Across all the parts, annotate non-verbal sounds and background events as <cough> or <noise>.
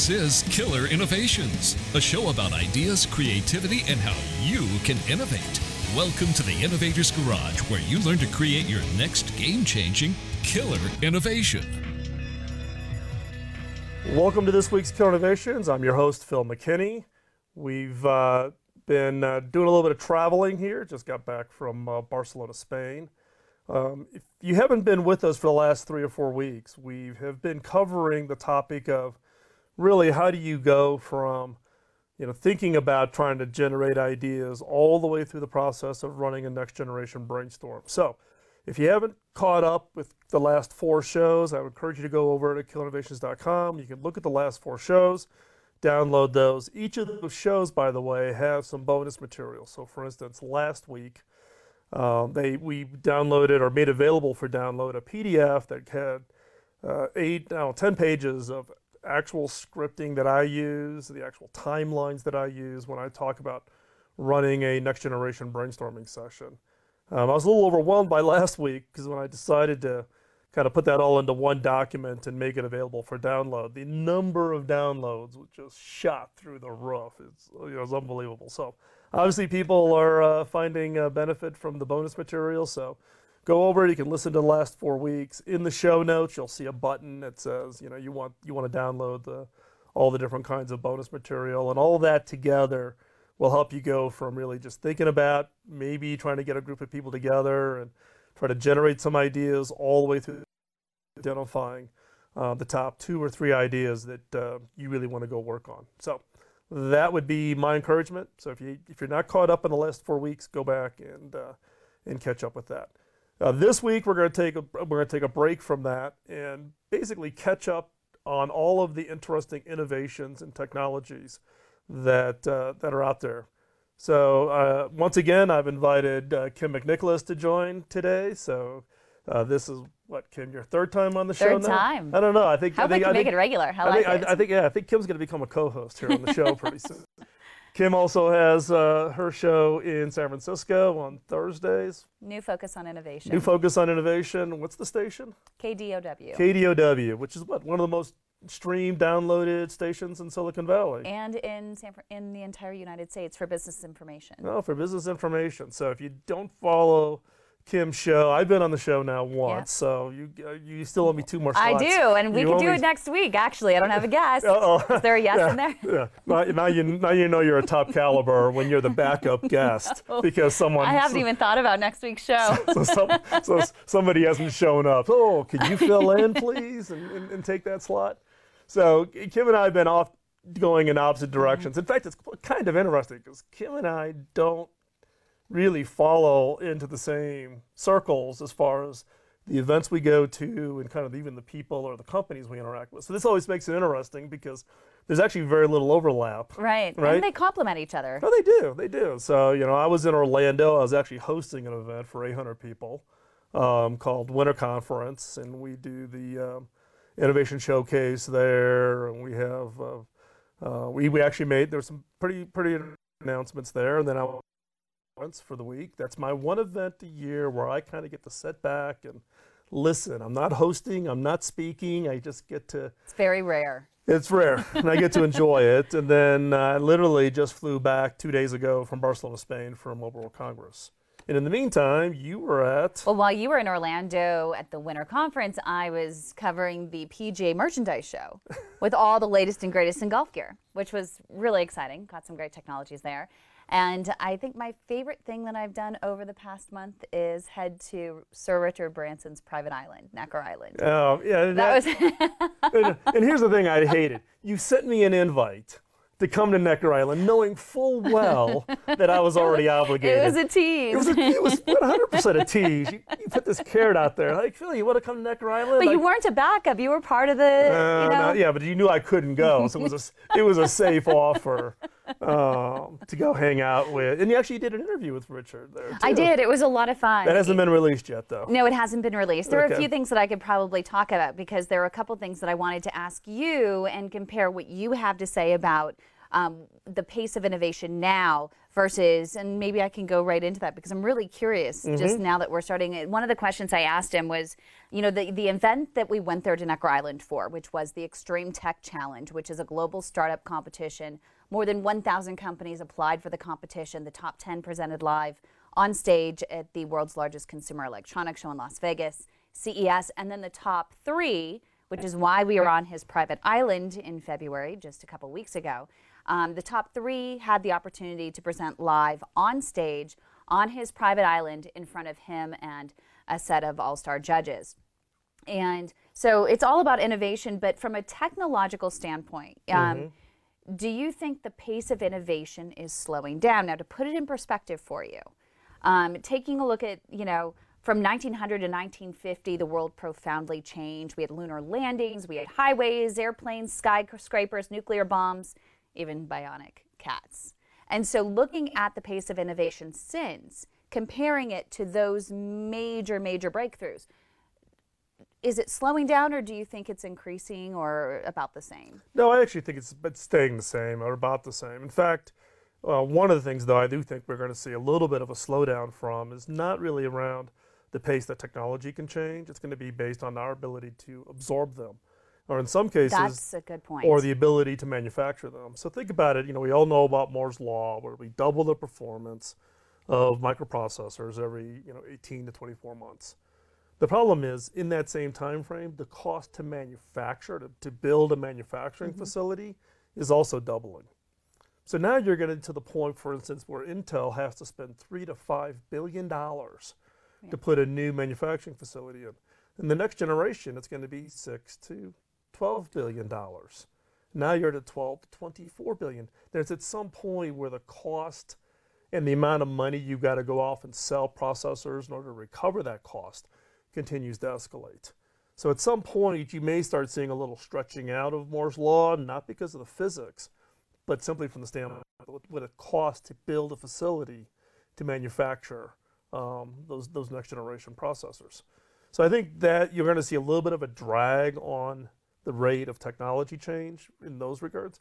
This is Killer Innovations, a show about ideas, creativity, and how you can innovate. Welcome to the Innovator's Garage, where you learn to create your next game changing killer innovation. Welcome to this week's Killer Innovations. I'm your host, Phil McKinney. We've uh, been uh, doing a little bit of traveling here, just got back from uh, Barcelona, Spain. Um, if you haven't been with us for the last three or four weeks, we have been covering the topic of really how do you go from you know thinking about trying to generate ideas all the way through the process of running a next generation brainstorm. So if you haven't caught up with the last four shows, I would encourage you to go over to killerinnovations.com You can look at the last four shows, download those. Each of those shows, by the way, have some bonus material. So for instance, last week um, they we downloaded or made available for download a PDF that had uh, eight, no, ten pages of actual scripting that I use, the actual timelines that I use when I talk about running a next generation brainstorming session. Um, I was a little overwhelmed by <laughs> last week because when I decided to kind of put that all into one document and make it available for download, the number of downloads was just shot through the roof. It's, you it was unbelievable. So obviously people are uh, finding a benefit from the bonus material. So go over it. You can listen to the last four weeks. In the show notes, you'll see a button that says, you know, you want you want to download the all the different kinds of bonus material, and all that together will help you go from really just thinking about maybe trying to get a group of people together and try to generate some ideas, all the way through identifying uh, the top two or three ideas that uh, you really want to go work on. So that would be my encouragement. So if you if you're not caught up in the last four weeks, go back and uh, and catch up with that. Uh, this week we're going to take a we're going to take a break from that and basically catch up on all of the interesting innovations and technologies that uh, that are out there. So uh, once again, I've invited uh, Kym McNicholas to join today. So uh, this is what Kym, your third time on the show Third now. time. I don't know. I think How I think, I make think, it regular? I, I like think. I, I think yeah, I think Kym's going to become a co-host here on the show pretty soon. <laughs> Kym also has uh, her show in San Francisco on Thursdays. New focus on innovation. New focus on innovation. What's the station? KDOW. KDOW, which is what one of the most streamed, downloaded stations in Silicon Valley. and in San, in the entire United States for business information. No, for business information. So if you don't follow Kym's show, I've been on the show now once, so you uh, you still owe me two more slots. I do, and we You can do me- it next week. Actually, I don't have a guest. <laughs> Uh-oh. Is there a yes yeah, in there? Yeah. Now, now you now you know you're a top caliber when you're the backup <laughs> guest because someone I haven't even thought about next week's show. <laughs> so, some, so somebody hasn't shown up. Oh, could you fill in, please, and, and, and take that slot? So Kym and I have been off going in opposite directions. In fact, it's kind of interesting because Kym and I don't really follow into the same circles as far as the events we go to and kind of even the people or the companies we interact with. So this always makes it interesting because there's actually very little overlap. right. Right? And they complement each other. Oh, they do. They do. So, you know, I was in Orlando. I was actually hosting an event for 800 people um, called Winter Conference, and we do the um, innovation showcase there, and we have uh, uh, we we actually made there's some pretty pretty announcements there, and then I once for the week. That's my one event a year where I kind of get to sit back and listen. I'm not hosting. I'm not speaking. I just get to It's very rare. it's rare, <laughs> and I get to enjoy it. And then uh, I literally just flew back two days ago from Barcelona, Spain, for Mobile World Congress. And in the meantime, you were at. Well, while you were in Orlando at the Winter Conference, I was covering the PGA Merchandise Show <laughs> with all the latest and greatest in golf gear, which was really exciting. Got some great technologies there. And I think my favorite thing that I've done over the past month is head to Sir Richard Branson's private island, Necker Island. Oh, yeah. That was <laughs> and, here's the thing I hated. You sent me an invite to come to Necker Island knowing full well <laughs> that I was already obligated. it was a tease. It was, a, it was 100% a tease. You, you put this carrot out there. Like, Phil, you want to come to Necker Island? but you weren't a backup. You were part of the, Uh, you no, know. yeah, but you knew I couldn't go, so it was a, it was a safe offer <laughs> um, to go hang out with. And you actually did an interview with Richard there. I did. It was a lot of fun. That hasn't been released yet, though. No, it hasn't been released. There are a few things that I could probably talk about because there are a couple things that I wanted to ask you and compare what you have to say about um, the pace of innovation now versus and maybe I can go right into that because I'm really curious just now that we're starting. One of the questions I asked him was, you know, the the event that we went there to Necker Island for, which was the Extreme Tech Challenge, which is a global startup competition. More than 1,000 companies applied for the competition. The top 10 presented live on stage at the world's largest consumer electronics show in Las Vegas, CES, and then the top 3 which is why we were on his private island in February, just a couple weeks ago. Um, the top three had the opportunity to present live on stage on his private island in front of him and a set of all star judges. And so it's all about innovation, but from a technological standpoint, um, do you think the pace of innovation is slowing down? Now, to put it in perspective for you, um, taking a look at, you know, from 1900 to 1950, the world profoundly changed. We had lunar landings, we had highways, airplanes, skyscrapers, nuclear bombs, even bionic cats. And so, looking at the pace of innovation since, comparing it to those major, major breakthroughs, is it slowing down or do you think it's increasing or about the same? No, I actually think it's, it's staying the same or about the same. In fact, uh, one of the things, though, I do think we're going to see a little bit of a slowdown from is not really around the pace that technology can change. It's going to be based on our ability to absorb them, or in some cases, That's a good point. or the ability to manufacture them. So think about it. You know, we all know about Moore's law, where we double the performance of microprocessors every you know 18 to 24 months. The problem is, in that same time frame, the cost to manufacture, to, to build a manufacturing mm-hmm. facility, is also doubling. So now you're getting to the point, for instance, where Intel has to spend three to five billion dollars to put a new manufacturing facility in. In the next generation, it's going to be six to twelve billion dollars. Now you're at 12 to 24 billion. There's at some point where the cost and the amount of money you've got to go off and sell processors in order to recover that cost continues to escalate. So at some point, you may start seeing a little stretching out of Moore's law, not because of the physics, but simply from the standpoint of what it costs to build a facility to manufacture um, those those next generation processors. So I think that you're going to see a little bit of a drag on the rate of technology change in those regards.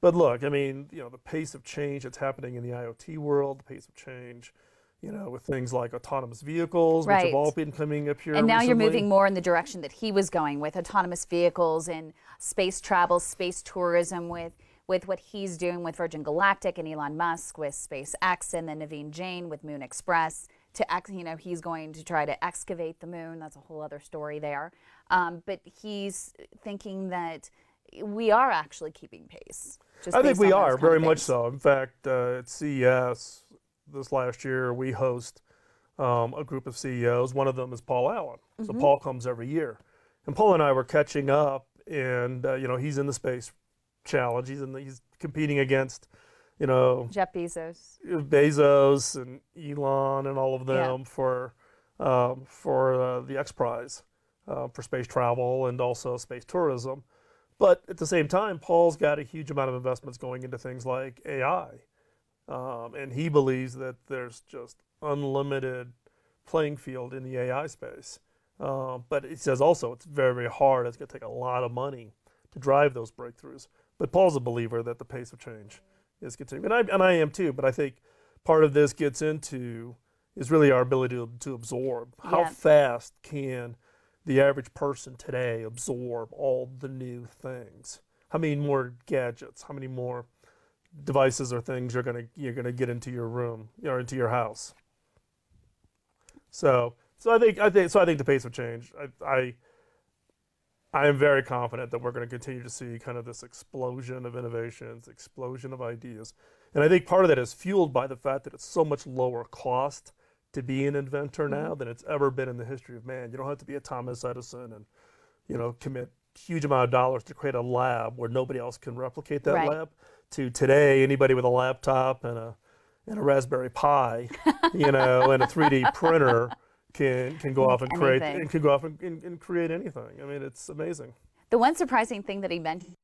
But look, I mean, you know, the pace of change that's happening in the IoT world, the pace of change, you know, with things like autonomous vehicles, which have all been coming up here. And now you're moving more in the direction that he was going with autonomous vehicles and space travel, space tourism with with what he's doing with Virgin Galactic and Elon Musk with SpaceX and then Naveen Jain with Moon Express to ex, you know he's going to try to excavate the moon. That's a whole other story there. Um, but he's thinking that we are actually keeping pace. just I think we are very much so. In fact, uh, at CES this last year, we host um, a group of CEOs. One of them is Paul Allen. So Mm-hmm. Paul comes every year, and Paul and I were catching up, and uh, you know he's in the space challenge. He's in the, he's competing against, you know, Jeff Bezos. Bezos and Elon and all of Yeah. them for um, for uh, the X Prize uh, for space travel and also space tourism. But at the same time, Paul's got a huge amount of investments going into things like AI, um, and he believes that there's just unlimited playing field in the AI space. Uh, but he says also it's very, very hard. It's going to take a lot of money to drive those breakthroughs. But Paul's a believer that the pace of change is continuing, and I and I am too. But I think part of this gets into is really our ability to, to absorb. How Yeah. fast can the average person today absorb all the new things? How many more gadgets? How many more devices or things you're gonna you're gonna get into your room or into your house? So so I think I think so I think the pace of change. I I, I am very confident that we're going to continue to see kind of this explosion of innovations, explosion of ideas, and I think part of that is fueled by the fact that it's so much lower cost to be an inventor mm-hmm. now than it's ever been in the history of man. You don't have to be a Thomas Edison and you know commit huge amount of dollars to create a lab where nobody else can replicate that Right. lab. To today, anybody with a laptop and a and a Raspberry Pi, you know, and a 3D <laughs> printer can can go off and create Anything. and can go off and, and, and create anything. I mean, it's amazing. The one surprising thing that he mentioned,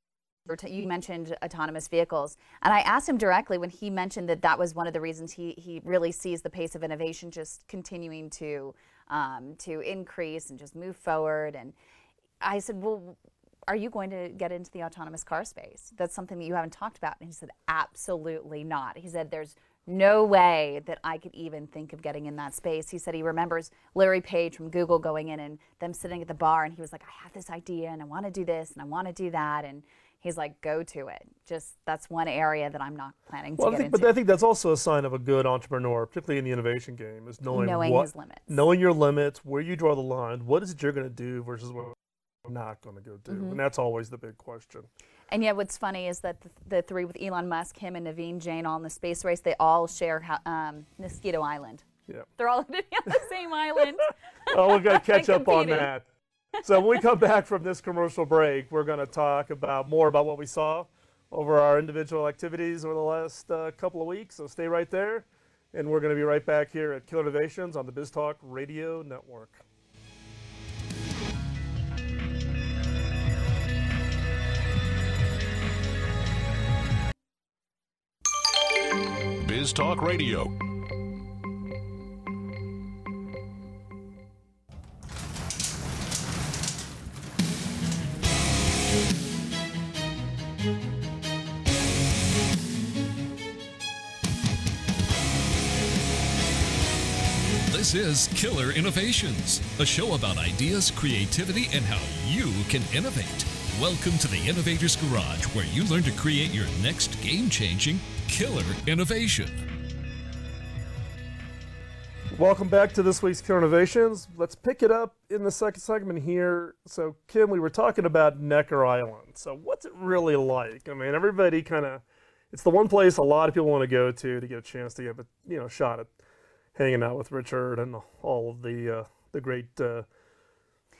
you mentioned autonomous vehicles, and I asked him directly when he mentioned that that was one of the reasons he, he really sees the pace of innovation just continuing to um, to increase and just move forward. And I said, well. Are you going to get into the autonomous car space? That's something that you haven't talked about. And he said, absolutely not. He said, there's no way that I could even think of getting in that space. He said he remembers Larry Page from Google going in and them sitting at the bar, and he was like, I have this idea, and I want to do this, and I want to do that. And he's like, go to it. Just that's one area that I'm not planning to I get think, into. but I think that's also a sign of a good entrepreneur, particularly in the innovation game, is knowing, Knowing what, his limits. knowing your limits, where you draw the line, what is it you're going to do versus what not going to go do, Mm-hmm. and that's always the big question. And yet, what's funny is that the, the three with Elon Musk, him and Naveen Jain, all in the space race, they all share um, Mosquito Island. Yeah. They're all going to be on the same island. <laughs> Oh, we're going to catch up on that. So when we come back from this commercial break, we're going to talk about more about what we saw over our individual activities over the last uh, couple of weeks. So stay right there, and we're going to be right back here at Killer Innovations on the BizTalk Radio Network. Biz Talk Radio. This is Killer Innovations, a show about ideas, creativity, and how you can innovate. Welcome to the Innovators Garage, where you learn to create your next game changing killer innovation. Welcome back to this week's Killer Innovations. Let's pick it up in the second segment here. So, Kym, we were talking about Necker Island. So, what's it really like? I mean, everybody kind of, it's the one place a lot of people want to go to to get a chance to get a you know shot at hanging out with Richard and all of the uh, the great uh,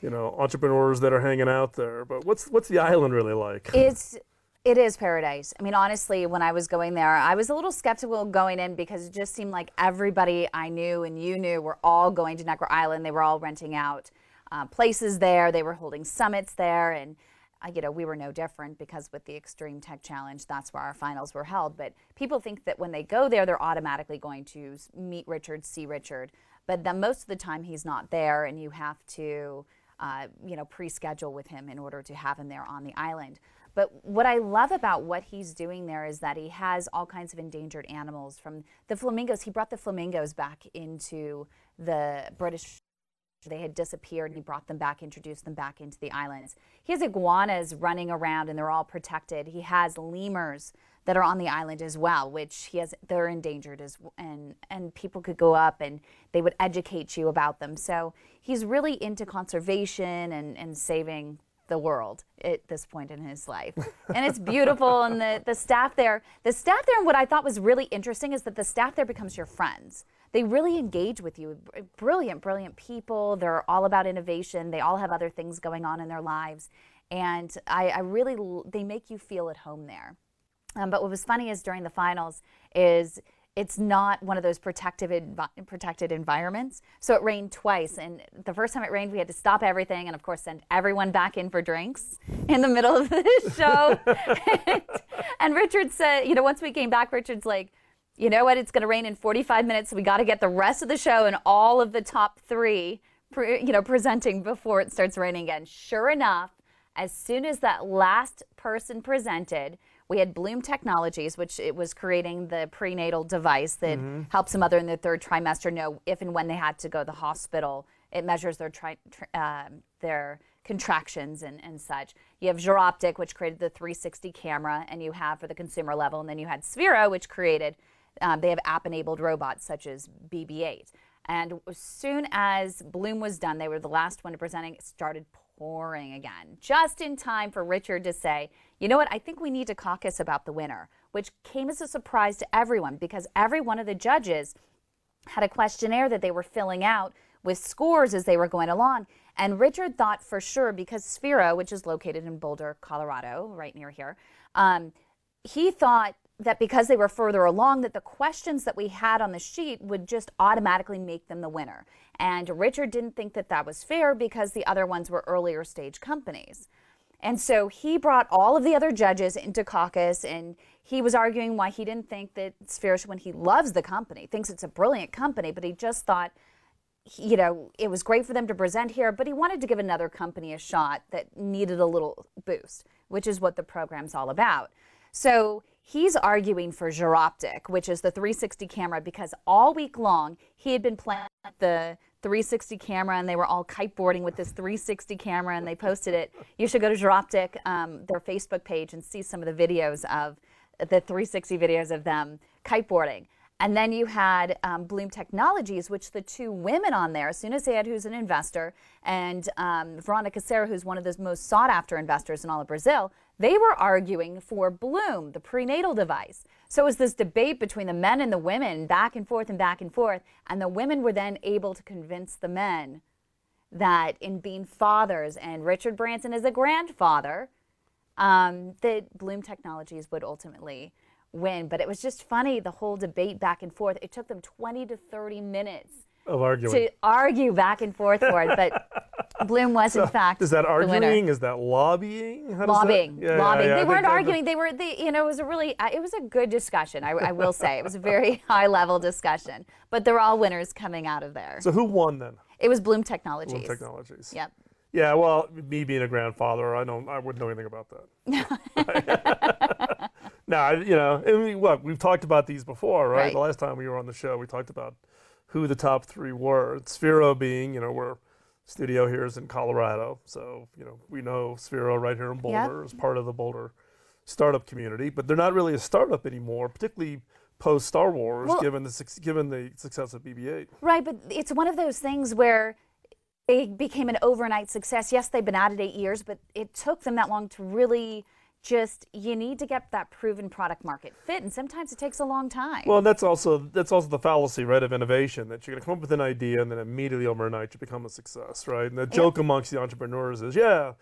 you know entrepreneurs that are hanging out there. But what's what's the island really like? It's it is paradise. I mean, honestly, when I was going there, I was a little skeptical going in because it just seemed like everybody I knew and you knew were all going to Necker Island. They were all renting out uh, places there. They were holding summits there, and uh, you know we were no different because with the Extreme Tech Challenge, that's where our finals were held. But people think that when they go there, they're automatically going to meet Richard, see Richard. But then most of the time, he's not there, and you have to uh, you know, pre-schedule with him in order to have him there on the island. But what I love about what he's doing there is that he has all kinds of endangered animals from the flamingos. He brought the flamingos back into the British. They had disappeared and he brought them back, introduced them back into the islands. He has iguanas running around and they're all protected. He has lemurs that are on the island as well, which he has they're endangered as and and people could go up and they would educate you about them. So he's really into conservation and, and saving the world at this point in his life. <laughs> And it's beautiful and the, the staff there the staff there and what I thought was really interesting is that the staff there becomes your friends. They really engage with you. Brilliant, brilliant people. They're all about innovation. They all have other things going on in their lives. And I, I really, they make you feel at home there. Um, but what was funny is during the finals is it's not one of those protective envi- protected environments. So it rained twice, and the first time it rained, we had to stop everything, and of course send everyone back in for drinks in the middle of the <laughs> show. and, and Richard said, you know, once we came back, Richard's like, you know what? It's going to rain in 45 minutes. So we got to get the rest of the show and all of the top three, pre, you know, presenting before it starts raining again. Sure enough, as soon as that last person presented, we had Bloom Technologies, which it was creating the prenatal device that helps a mother in their third trimester know if and when they had to go to the hospital. It measures their tri- um their contractions and, and such. You have Giroptic, which created the 360 camera, and you have for the consumer level, and then you had Sphero, which created um, they have app-enabled robots such as BB-8. And as soon as Bloom was done, they were the last one to presenting. It started pouring again, just in time for Richard to say, "You know what? I think we need to caucus about the winner," which came as a surprise to everyone because every one of the judges had a questionnaire that they were filling out with scores as they were going along. And Richard thought for sure, because Sphero, which is located in Boulder, Colorado, right near here, um, he thought that because they were further along, that the questions that we had on the sheet would just automatically make them the winner. And Richard didn't think that that was fair because the other ones were earlier stage companies. And so he brought all of the other judges into caucus and he was arguing why he didn't think that Sphero's, when he loves the company, thinks it's a brilliant company, but he just thought, you know, it was great for them to present here, but he wanted to give another company a shot that needed a little boost, which is what the program's all about. So He's arguing for Giroptic, which is the 360 camera, because all week long he had been playing the 360 camera and they were all kiteboarding with this 360 camera and they posted it. You should go to Giroptic, um, their Facebook page, and see some of the videos of the 360 videos of them kiteboarding. And then you had um, Bloom Technologies, which the two women on there, Sunna who's an investor, and um, Veronica Serra, who's one of the most sought after investors in all of Brazil, they were arguing for Bloom, the prenatal device. So it was this debate between the men and the women, back and forth and back and forth. And the women were then able to convince the men that in being fathers, and Richard Branson is a grandfather, um, that Bloom Technologies would ultimately win. But it was just funny, the whole debate back and forth. It took them 20 to 30 minutes of arguing. to argue back and forth for it. But <laughs> Bloom was, in fact, Is that arguing? Is that lobbying? How does that- Lobbying, Yeah, yeah, lobbying. yeah, I they weren't arguing. They were, they, you know, it was a really, uh, it was a good discussion. I, I will say, it was a very <laughs> high level discussion. But they're all winners coming out of there. So who won then? it was Bloom Technologies. Bloom Technologies. Yep. Yeah, well, me being a grandfather, I don't, I wouldn't know anything about that. <laughs> no, I- you know, we, look, we've talked about these before, right? Right. The last time we were on the show, we talked about who the top three were. Sphero being, you know, we're studio here is in Colorado, so you know we know Sphero right here in Boulder is part of the Boulder startup community, but they're not really a startup anymore, particularly post Star Wars, Well- given the given the success of BB-8. Right, but it's one of those things where they became an overnight success. Yes, they've been at it eight years, but it took them that long to really just, you need to get that proven product market fit, and sometimes it takes a long time. Well, and that's also that's also the fallacy, right, of innovation that you're going to come up with an idea and then immediately overnight you become a success, right? And the joke amongst the entrepreneurs is, yeah,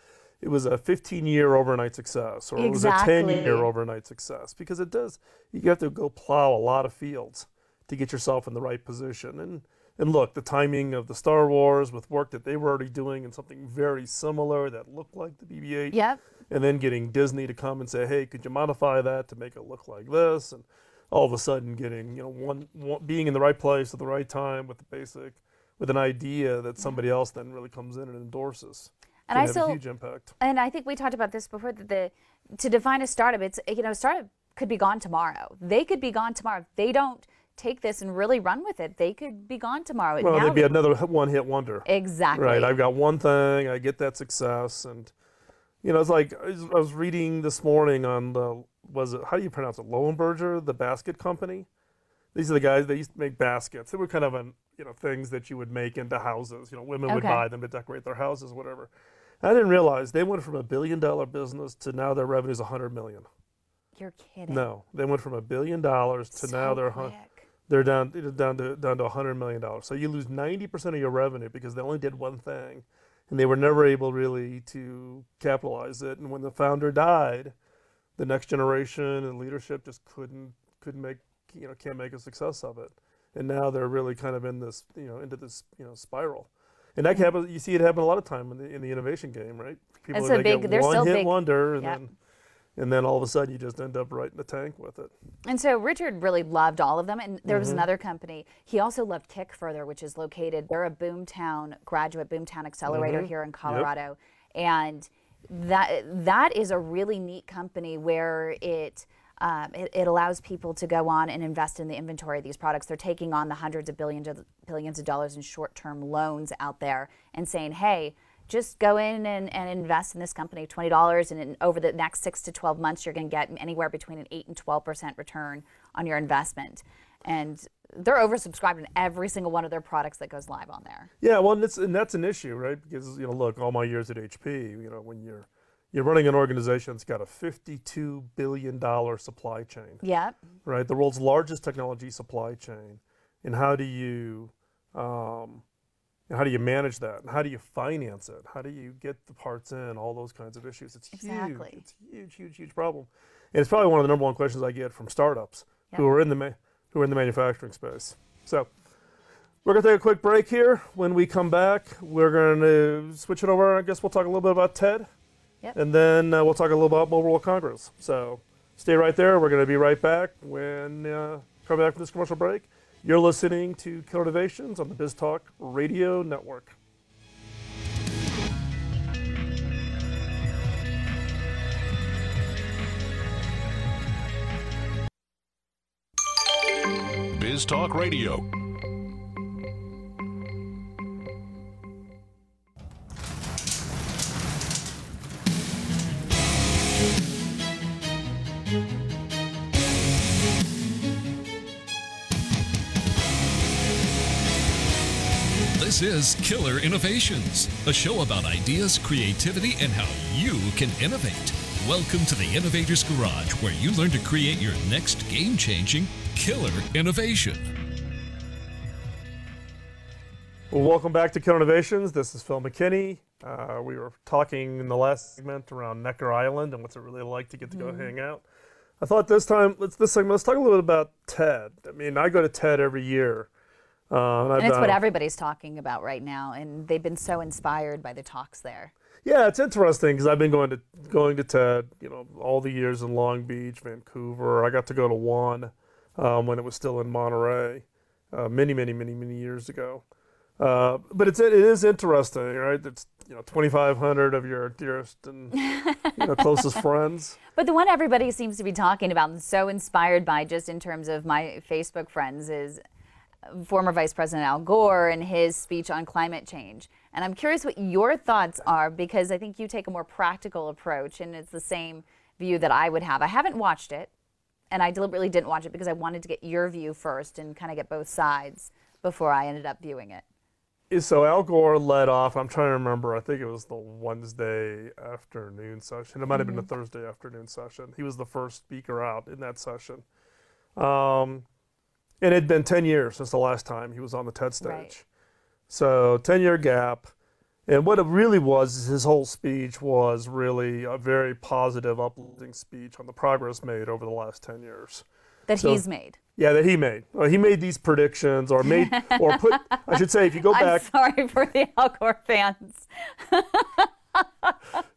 it was a 15-year overnight success, or it was a 10-year overnight success, because it does. You have to go plow a lot of fields to get yourself in the right position. And and look, the timing of the Star Wars with work that they were already doing and something very similar that looked like the BB-8 yep. And then getting Disney to come and say, "Hey, could you modify that to make it look like this?" And all of a sudden, getting you know one, one being in the right place at the right time with the basic, with an idea that somebody else then really comes in and endorses. And can I have still- a huge impact. And I think we talked about this before that the to define a startup, it's you know, a startup could be gone tomorrow. They could be gone tomorrow. If they don't take this and really run with it, they could be gone tomorrow. Well, they'd be another one-hit wonder. exactly. Right. I've got one thing. I get that success, and you know, it's like I was, reading this morning on the was it how do you pronounce it? Longaberger, the basket company. These are the guys that used to make baskets. They were kind of an you know things that you would make into houses. You know, women would buy them to decorate their houses, whatever. I didn't realize they went from a billion dollar business to now their revenue is a hundred million. You're kidding. No, they went from a billion dollars to now they're hun- they're down down to down to a hundred million dollars. So you lose ninety percent of your revenue because they only did one thing, and they were never able really to capitalize it. And when the founder died, the next generation and leadership just couldn't couldn't make you know can't make a success of it. And now they're really kind of in this you know into this you know spiral. And that happens. You see it happen a lot of time in the in the innovation game, right? People That's a big- they're one still hit big. wonder, and Yep. then and then all of a sudden you just end up right in the tank with it. And so Richard really loved all of them. And there Mm-hmm. was another company. He also loved KickFurther, which is located, they're a Boomtown graduate, Boomtown accelerator Mm-hmm. here in Colorado. And that that is a really neat company where it, um, it it allows people to go on and invest in the inventory of these products. They're taking on the hundreds of billions of billions of dollars in short-term loans out there and saying, hey, just go in and, and invest in this company $20 and in, over the next six to 12 months you're going to get anywhere between an 8 and 12% return on your investment. And they're oversubscribed in every single one of their products that goes live on there. Yeah, well, and, it's, and that's an issue, right? Because you know, look, all my years at HP, you know, when you're you're running an organization that's got a 52 billion dollar supply chain, yep. Right? The world's largest technology supply chain, and how do you um, how do you manage that? How do you finance it? How do you get the parts in? All those kinds of issues. It's Exactly. huge. It's a huge, huge, huge problem. And it's probably one of the number one questions I get from startups who are in the ma- who are in the manufacturing space. So we're gonna take a quick break here. When we come back, we're gonna switch it over. I guess we'll talk a little bit about TED, Yep. and then uh, we'll talk a little about Mobile World Congress. So stay right there. We're gonna be right back when uh, come back from this commercial break. You're listening to Killer Innovations on the BizTalk Radio Network. BizTalk Radio This is Killer Innovations, a show about ideas, creativity, and how you can innovate. Welcome to the Innovators Garage, where you learn to create your next game changing killer innovation. Well, welcome back to Killer Innovations. This is Phil McKinney. Uh, we were talking in the last segment around Necker Island and what's it really like to get to go hang out. I thought this time, let's this segment, let's talk a little bit about TED. I mean, I go to TED every year. Uh, and it's what everybody's talking about right now, and they've been so inspired by the talks there. Yeah, it's interesting because I've been going to going to TED, you know, all the years in Long Beach, Vancouver. I got to go to one um, when it was still in Monterey, uh, many, many, many, many years ago. Uh, but it's it is interesting, right? It's you know 2,500 of your dearest and you know, closest <laughs> friends. But the one everybody seems to be talking about and so inspired by, just in terms of my Facebook friends, is former Vice President Al Gore and his speech on climate change. And I'm curious what your thoughts are because I think you take a more practical approach, and it's the same view that I would have. I haven't watched it, and I deliberately didn't watch it because I wanted to get your view first and kind of get both sides before I ended up viewing it. So Al Gore led off. I'm trying to remember. I think it was the Wednesday afternoon session. It might have been the Thursday afternoon session. He was the first speaker out in that session. Um, and it had been 10 years since the last time he was on the TED stage. Right. So 10 year gap. And what it really was is his whole speech was really a very positive, uplifting speech on the progress made over the last 10 years. That So- he's made. Yeah, that he made. Well, he made these predictions, or made, <laughs> or put. I should say, if you go I'm back, sorry for the Al Gore fans. <laughs>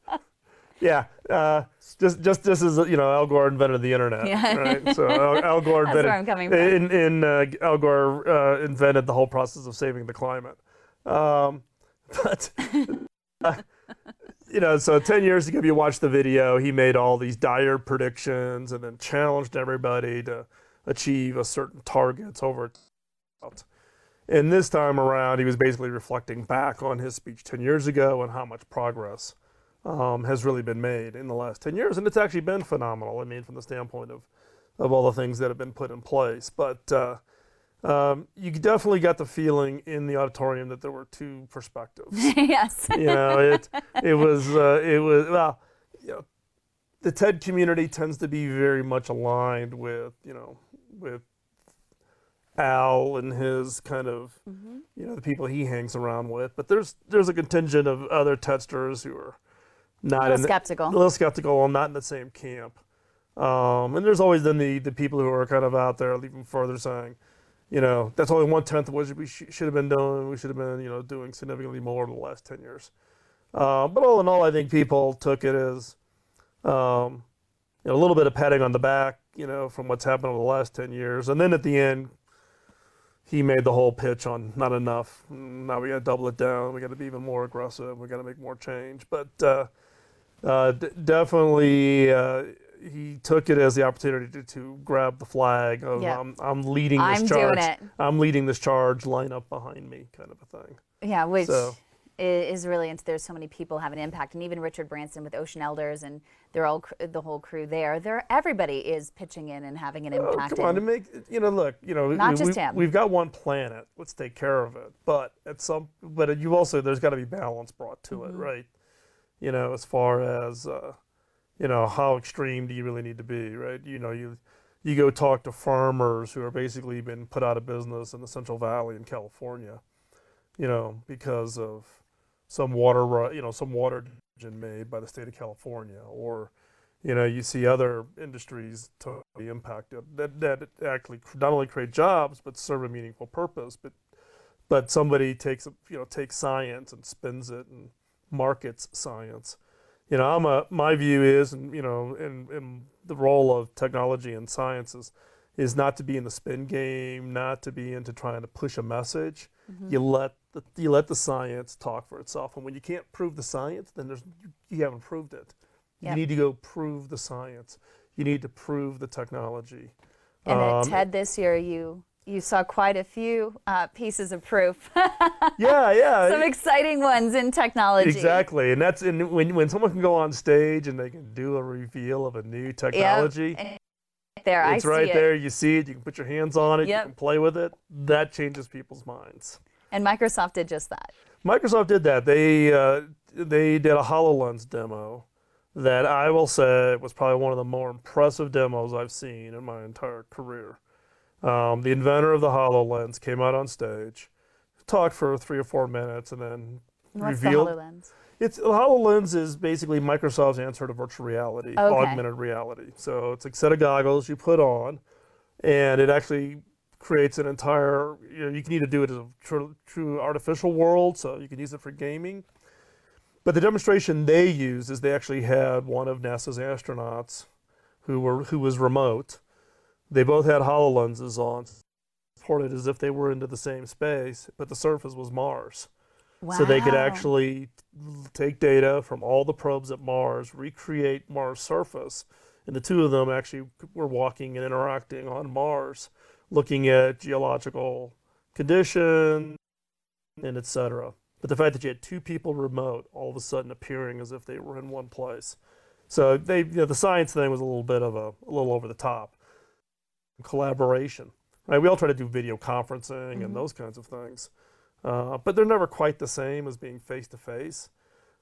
Yeah, uh, just just just as you know, Al Gore invented the internet, Yeah. right? So <laughs> Al, Al Gore That's invented. where I'm coming from. In, in uh, Al Gore uh, invented the whole process of saving the climate. Um, <laughs> but uh, you know, so ten years ago, if you watch the video, he made all these dire predictions and then challenged everybody to achieve a certain targets over. And this time around, he was basically reflecting back on his speech 10 years ago and how much progress um, has really been made in the last 10 years. And it's actually been phenomenal, I mean, from the standpoint of, of all the things that have been put in place. But uh, um, you definitely got the feeling in the auditorium that there were two perspectives. <laughs> yes. you know, it, it was, uh, it was, well, you know, the TED community tends to be very much aligned with, you know, with Al and his kind of, you know, the people he hangs around with. But there's there's a contingent of other Tedsters who are not little in the- skeptical. a little skeptical and not in the same camp. Um, and there's always then the the people who are kind of out there even further saying, you know, that's only one tenth of what we sh- should have been doing. We should have been, you know, doing significantly more in the last ten years. Uh, but all in all, I think people took it as um, you know, a little bit of patting on the back, you know, from what's happened over the last 10 years. And then at the end, he made the whole pitch on not enough. Now we got to double it down. We got to be even more aggressive. We got to make more change. But uh, uh, d- definitely, uh, he took it as the opportunity to, to grab the flag of Yeah. I'm, I'm leading this I'm charge. doing it. I'm leading this charge. Line up behind me, kind of a thing. Yeah, which So- is really, and there's so many people have an impact, and even Richard Branson with Ocean Elders, and they're all the whole crew there. There, everybody is pitching in and having an Oh, impact. come on, to make you know, look, you know, Not we, just we, him. We've got one planet. Let's take care of it. But at some, but you also there's got to be balance brought to Mm-hmm. it, right? You know, as far as uh, you know, how extreme do you really need to be, right? You know, you you go talk to farmers who are basically been put out of business in the Central Valley in California, you know, because of some water, you know, some water decision made by the state of California, or you know, you see other industries totally impacted that that actually not only create jobs but serve a meaningful purpose. But but somebody takes you know takes science and spins it and markets science. You know, I'm a my view is, and you know, and, and the role of technology and sciences is, not to be in the spin game, not to be into trying to push a message. You let the you let the science talk for itself, and when you can't prove the science, then there's you haven't proved it. Yep. You need to go prove the science. You need to prove the technology. and Um, at TED this year, you You saw quite a few uh, pieces of proof. <laughs> Yeah, yeah. Some exciting ones in technology. Exactly, and that's and when when someone can go on stage and they can do a reveal of a new technology, And There, I it's see right it. there. You see it. You can put your hands on it. Yep. You can play with it. That changes people's minds. And Microsoft did just that. Microsoft did that. They uh, they did a Hololens demo that I will say was probably one of the more impressive demos I've seen in my entire career. Um, the inventor of the Hololens came out on stage, talked for three or four minutes, and then What's revealed. the HoloLens? It's the HoloLens is basically Microsoft's answer to virtual reality, Okay. augmented reality. So it's a set of goggles you put on, and it actually creates an entire. You, know, you can either do it as a true, true artificial world, so you can use it for gaming. But the demonstration they used is they actually had one of NASA's astronauts, who were who was remote. They both had Hololenses on, reported as if they were into the same space, but the surface was Mars so they could actually take data from all the probes at Mars, recreate Mars' surface, and the two of them actually were walking and interacting on Mars, looking at geological condition and etc. But the fact that you had two people remote all of a sudden appearing as if they were in one place, so they you know, the science thing was a little bit of a, a little over the top. Collaboration, right? We all try to do video conferencing and those kinds of things uh, but they're never quite the same as being face to face.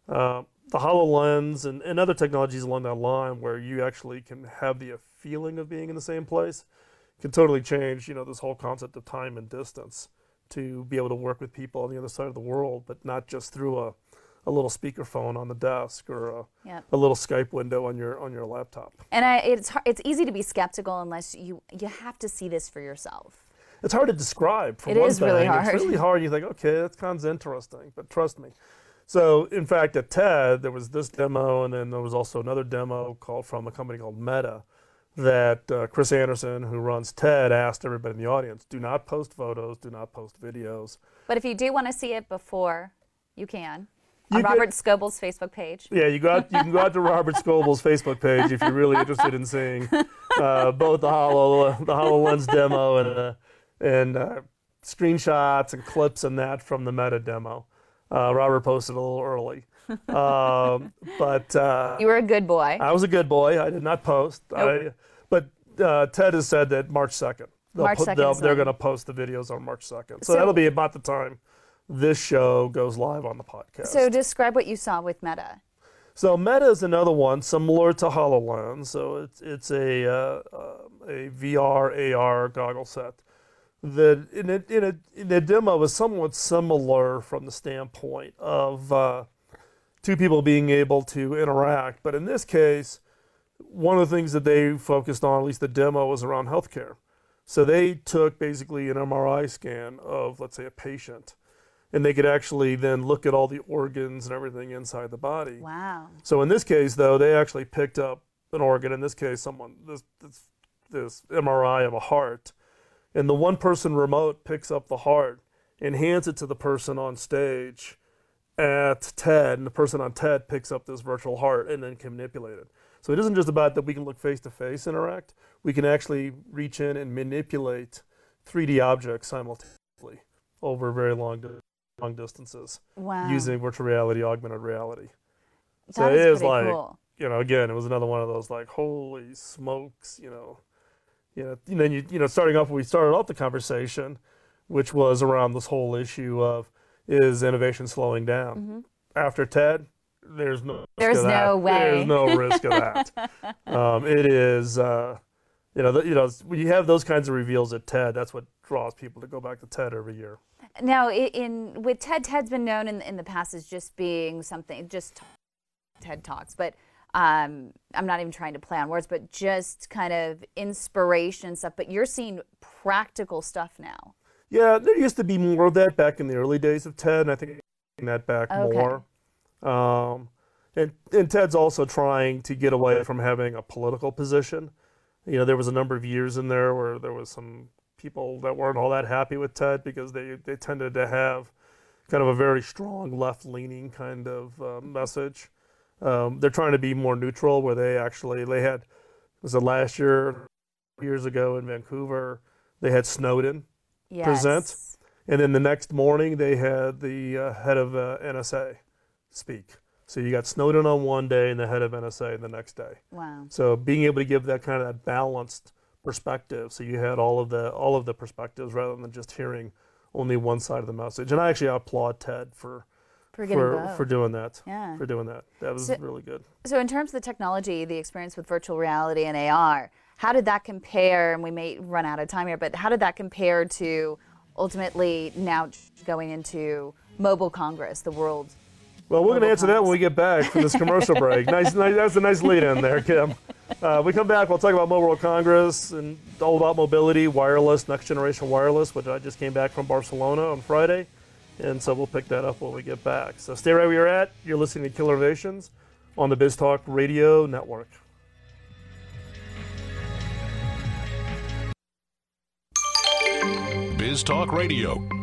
The HoloLens and, and other technologies along that line, where you actually can have the feeling of being in the same place, can totally change. You know, this whole concept of time and distance to be able to work with people on the other side of the world, but not just through a, a little speakerphone on the desk or a, Yep. a little Skype window on your on your laptop. And I, it's it's easy to be skeptical unless you you have to see this for yourself. It's hard to describe. For It one is really thing. hard. It's really hard. You think, okay, that sounds interesting, but trust me. So, in fact, at TED, there was this demo, and then there was also another demo called from a company called Meta that uh, Chris Anderson, who runs TED, asked everybody in the audience: do not post photos, do not post videos. But if you do want to see it before, you can. You on Robert Scoble's Facebook page. Yeah, you you can go out to Robert Scoble's Facebook page if you're really interested in seeing uh, both the Holo the Hololens demo and uh, and uh, screenshots and clips and that from the Meta demo. Uh, Robert posted a little early, um, but uh, You were a good boy. I was a good boy. I did not post. I, but uh, Ted has said that March second. March 2nd they'll, is they're going to post the videos on March second. So, So- that'll be about the time this show goes live on the podcast. So describe what you saw with Meta. So Meta is another one similar to Hololens. So it's it's a uh, uh, a VR AR goggle set. The in a, in a in the demo was somewhat similar from the standpoint of uh, two people being able to interact, but in this case, one of the things that they focused on, at least the demo, was around healthcare. So they took basically an MRI scan of, let's say, a patient, and they could actually then look at all the organs and everything inside the body. Wow. So in this case, though, they actually picked up an organ. In this case, someone this this, this MRI of a heart, and the one person remote picks up the heart and hands it to the person on stage at TED, and the person on TED picks up this virtual heart and then can manipulate it. So it isn't just about that we can look face to face, interact. We can actually reach in and manipulate 3D objects simultaneously over a very long, di- long distances Wow. using virtual reality, augmented reality. So That it is like, cool. you know, again, it was another one of those like, holy smokes, you know, you know, and then you, you know, starting off, we started off the conversation, which was around this whole issue of is innovation slowing down after TED? There's no Mm-hmm. There's no way. There's no risk of that. <laughs> Um, it is, uh, you know, the, you know, when you have those kinds of reveals at TED, that's what draws people to go back to TED every year. Now, in with TED, TED's been known in, in the past as just being something, just TED Talks, but um, I'm not even trying to play on words, but just kind of inspiration stuff. But you're seeing practical stuff now. Yeah, there used to be more of that back in the early days of TED, and I think that back Okay. more. Um, and, and Ted's also trying to get away from having a political position. You know, there was a number of years in there where there was some people that weren't all that happy with Ted because they, they tended to have kind of a very strong left-leaning kind of uh, message. Um, they're trying to be more neutral, where they actually they had was it last year, years ago in Vancouver, they had Snowden present. And then the next morning, they had the uh, head of uh, NSA speak. So you got Snowden on one day and the head of NSA the next day. Wow. So being able to give that kind of that balanced perspective, so you had all of the all of the perspectives rather than just hearing only one side of the message. And I actually applaud Ted for For for, for doing that. Yeah. For doing that. That was So- really good. So, in terms of the technology, the experience with virtual reality and AR, how did that compare? And we may run out of time here, but how did that compare to ultimately now going into mobile Congress, the world? Well, we're going to Mobile answer that when we get back from this commercial <laughs> break. Nice, nice, that's a nice lead in there, Kym. Uh, we come back, we'll talk about Mobile World Congress and all about mobility, wireless, next generation wireless, which I just came back from Barcelona on Friday. And so we'll pick that up when we get back. So stay right where you're at. You're listening to Killer Innovations on the Biz Talk Radio Network. Biz Talk Radio.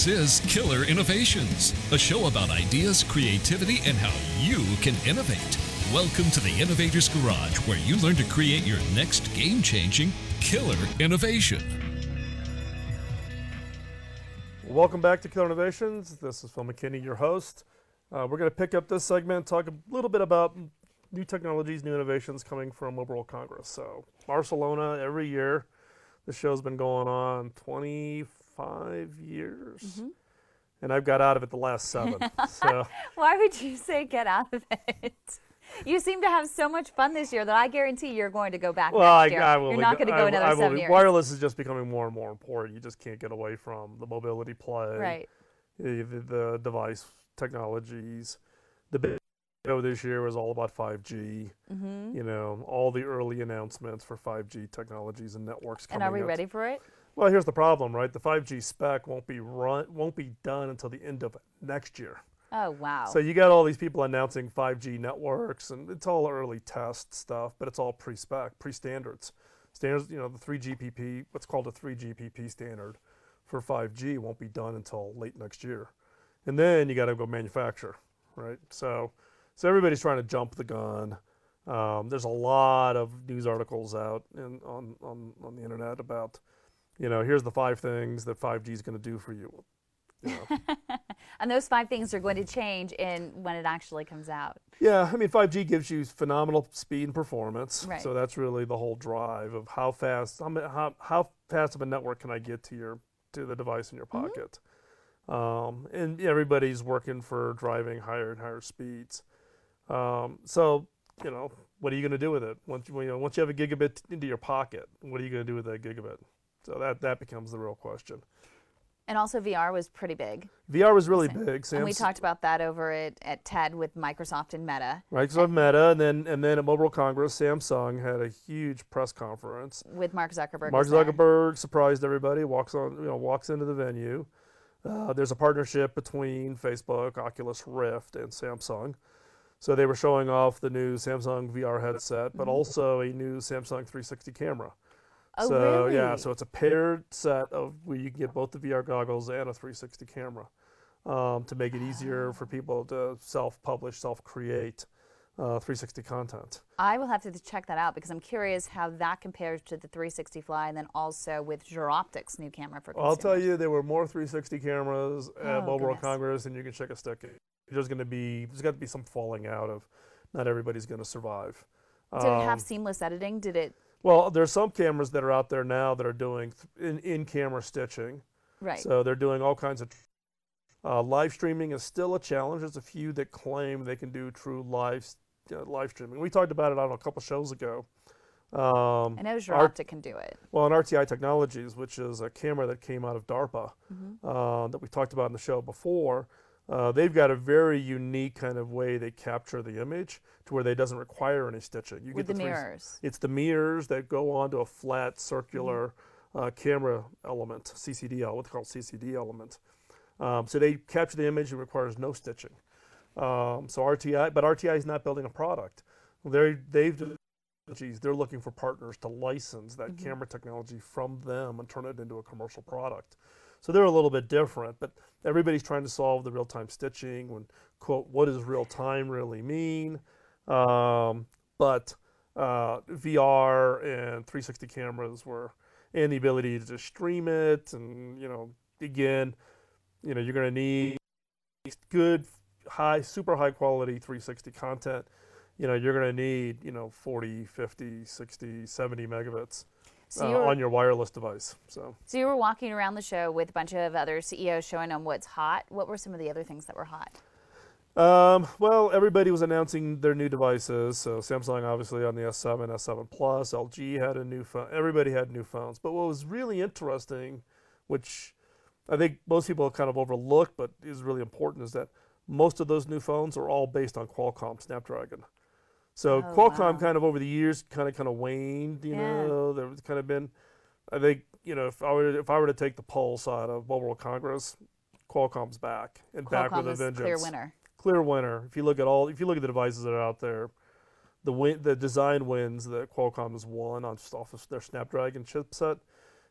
This is Killer Innovations, a show about ideas, creativity, and how you can innovate. Welcome to the Innovator's Garage, where you learn to create your next game changing killer innovation. Welcome back to Killer Innovations. This is Phil McKinney, your host. Uh, we're going to pick up this segment, talk a little bit about new technologies, new innovations coming from Mobile Congress. So, Barcelona, every year, the show's been going on 25 years. And I've got out of it the last seven. <laughs> so, Why would you say get out of it? You seem to have so much fun this year that I guarantee you're going to go back well, I. I will. you're not going to go will- another I seven years. Wireless is just becoming more and more important. You just can't get away from the mobility play. Right. the, the, the device technologies. The big show this year was all about 5G. Mm-hmm. You know, all the early announcements for 5G technologies and networks And are we ready for it? Well, here's the problem, right? The 5G spec won't be run, won't be done until the end of next year. Oh, wow. So you got all these people announcing 5G networks, and it's all early test stuff, but it's all pre-spec, pre-standards. Standards, you know, the 3GPP, what's called a 3GPP standard for 5G won't be done until late next year, and then you got to go manufacture, right? So, so everybody's trying to jump the gun. Um, there's a lot of news articles out in, on, on on the internet about, you know, here's the five things that 5G is going to do for you. You know, <laughs> and those five things are going to change in when it actually comes out. Yeah, I mean, 5G gives you phenomenal speed and performance. Right. So that's really the whole drive of how fast, how, how, fast of a network can I get to your to the device in your Mm-hmm. pocket. Um, and everybody's working for driving higher and higher speeds. Um, so you know, what are you going to do with it once you, you know, once you have a gigabit into your pocket? What are you going to do with that gigabit? So that that becomes the real question. And also, VR was pretty big. VR was really big. and we talked about that over at, at TED with Microsoft and Meta Right, so Meta, and then and then at Mobile Congress, Samsung had a huge press conference. with Mark Zuckerberg. Mark. Zuckerberg surprised everybody. Walks on, you know, walks into the venue. Uh, there's a partnership between Facebook, Oculus Rift, and Samsung. So they were showing off the new Samsung VR headset, but also a new Samsung 360 camera. Oh, so yeah, so it's a paired set of where you can get both the VR goggles and a 360 camera um, to make it easier for people to self-publish, self-create uh, 360 content. I will have to check that out because I'm curious how that compares to the 360 Fly and then also with Optics' new camera for I'll tell you, there were more 360 cameras Oh, at Mobile World. Congress than you can check a stick. There's going to be there's got to be some falling out of. Not everybody's going to survive. Did it have Um, seamless editing? Did it? Well, there's some cameras that are out there now that are doing in in camera stitching. Right. So they're doing all kinds of. Uh, live streaming is still a challenge. There's a few that claim they can do true live uh, live streaming. We talked about it on a couple shows ago. Um, I know our- Optic can do it. well, in RTI Technologies, which is a camera that came out of DARPA Mm-hmm. uh, that we talked about in the show before, uh, they've got a very unique kind of way they capture the image to where they doesn't require any stitching. You With the three- mirrors. It's the mirrors that go onto a flat circular Mm-hmm. uh, camera element, CCD, el- what they call CCD element. Um, so they capture the image and requires no stitching. Um, so RTI, but RTI is not building a product. They they've they're looking for partners to license that Mm-hmm. camera technology from them and turn it into a commercial product. So they're a little bit different, but everybody's trying to solve the real-time stitching. When quote, what does real-time really mean? Um, but uh, VR and 360 cameras were, and the ability to just stream it, and you know, again, you know, you're going to need good, high, super high quality 360 content. You know, you're going to need, you know, 40, 50, 60, 70 megabits So uh, on your wireless device. So, so you were walking around the show with a bunch of other CEOs showing them what's hot. What were some of the other things that were hot? um, well, everybody was announcing their new devices. So Samsung obviously on the S7, S7 Plus. LG had a new phone. Everybody had new phones. But what was really interesting, which I think most people kind of overlook, but is really important, is that most of those new phones are all based on Qualcomm Snapdragon. So Oh, Qualcomm wow. kind of over the years kind of kind of waned. You Yeah. know, there's kind of been. I think you know if I were if I were to take the pulse out of Mobile World Congress, Qualcomm's back and back with Qualcomm a vengeance clear winner. clear winner. If you look at all, if you look at the devices that are out there, the win, the design wins that Qualcomm has won on just off of their Snapdragon chipset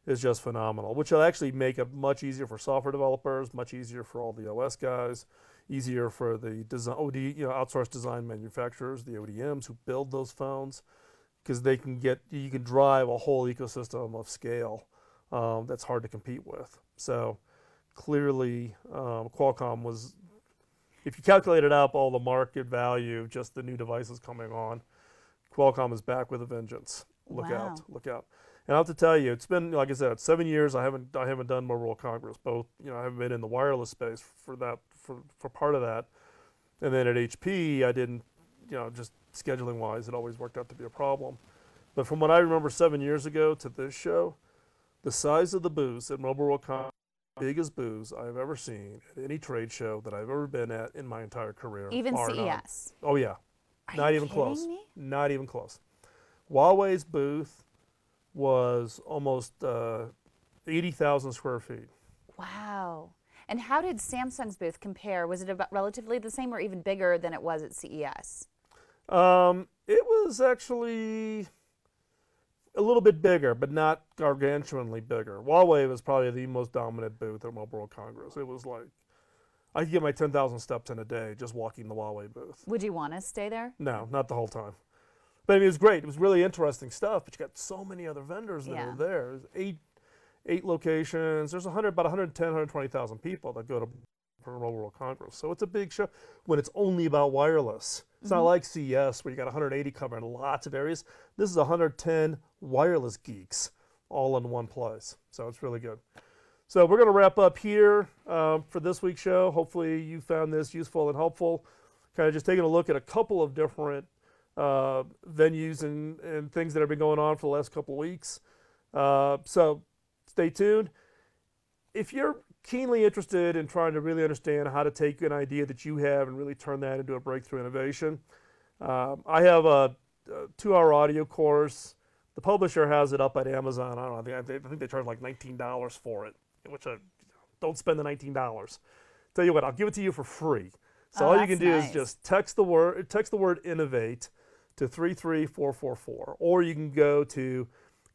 is just phenomenal. Which will actually make it much easier for software developers, much easier for all the OS guys, easier for the design, OD, you know, outsourced design manufacturers, the ODMs who build those phones, because they can get, you can drive a whole ecosystem of scale um, that's hard to compete with. So clearly, um, Qualcomm was if you calculated up all the market value just the new devices coming on, Qualcomm is back with a vengeance. Look Wow. out! Look out! And I have to tell you, it's been like I said, seven years. I haven't I haven't done Mobile World Congress. Both you know I haven't been in the wireless space for that for for part of that, and then at HP I didn't you know just scheduling wise it always worked out to be a problem. But from what I remember seven years ago to this show, the size of the booths at Mobile World Congress biggest booths I've ever seen at any trade show that I've ever been at in my entire career. Even bar none. CES. Oh yeah, Are not even close. me? Not even close. Huawei's booth was almost uh, eighty thousand square feet. Wow. And how did Samsung's booth compare? Was it about relatively the same or even bigger than it was at CES? Um, it was actually a little bit bigger, but not gargantuanly bigger. Huawei was probably the most dominant booth at Mobile World Congress. It was like I could get my ten thousand steps in a day just walking the Huawei booth. Would you want to stay there? No, not the whole time. But I mean, it was great. It was really interesting stuff. But you got so many other vendors that Yeah. are there. There's eight, eight locations. There's 100, about 110, 120,000 people that go to Mobile World Congress. So it's a big show when it's only about wireless. It's not like CES where you got 180 covering lots of areas. This is 110 wireless geeks all in one place. So it's really good. So we're going to wrap up here um, for this week's show. Hopefully you found this useful and helpful. Kind of just taking a look at a couple of different uh, venues and, and things that have been going on for the last couple of weeks. Uh, so stay tuned. If you're keenly interested in trying to really understand how to take an idea that you have and really turn that into a breakthrough innovation, um, I have a, a two-hour audio course. The publisher has it up at Amazon. I don't know. I think, I think they charge like $19 for it, which I don't spend the $19. Tell you what, I'll give it to you for free. So Oh, all you can do nice. is just text the word text the word innovate to 33444 or you can go to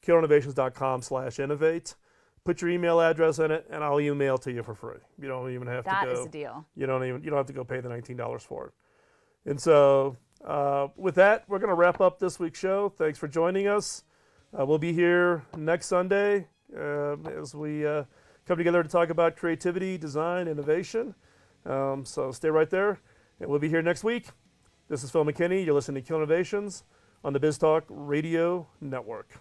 killerinnovations.com slash innovate put your email address in it and i'll email to you for free. You don't even have That to go is a deal. you don't even you don't have to go pay the $19 for it. And so uh, with that we're going to wrap up this week's show. Thanks for joining us. Uh, we'll be here next sunday uh, as we uh, come together to talk about creativity design innovation. Um, so stay right there and we'll be here next week. This is phil mckinney. You're listening to Killer Innovations on the biz talk radio network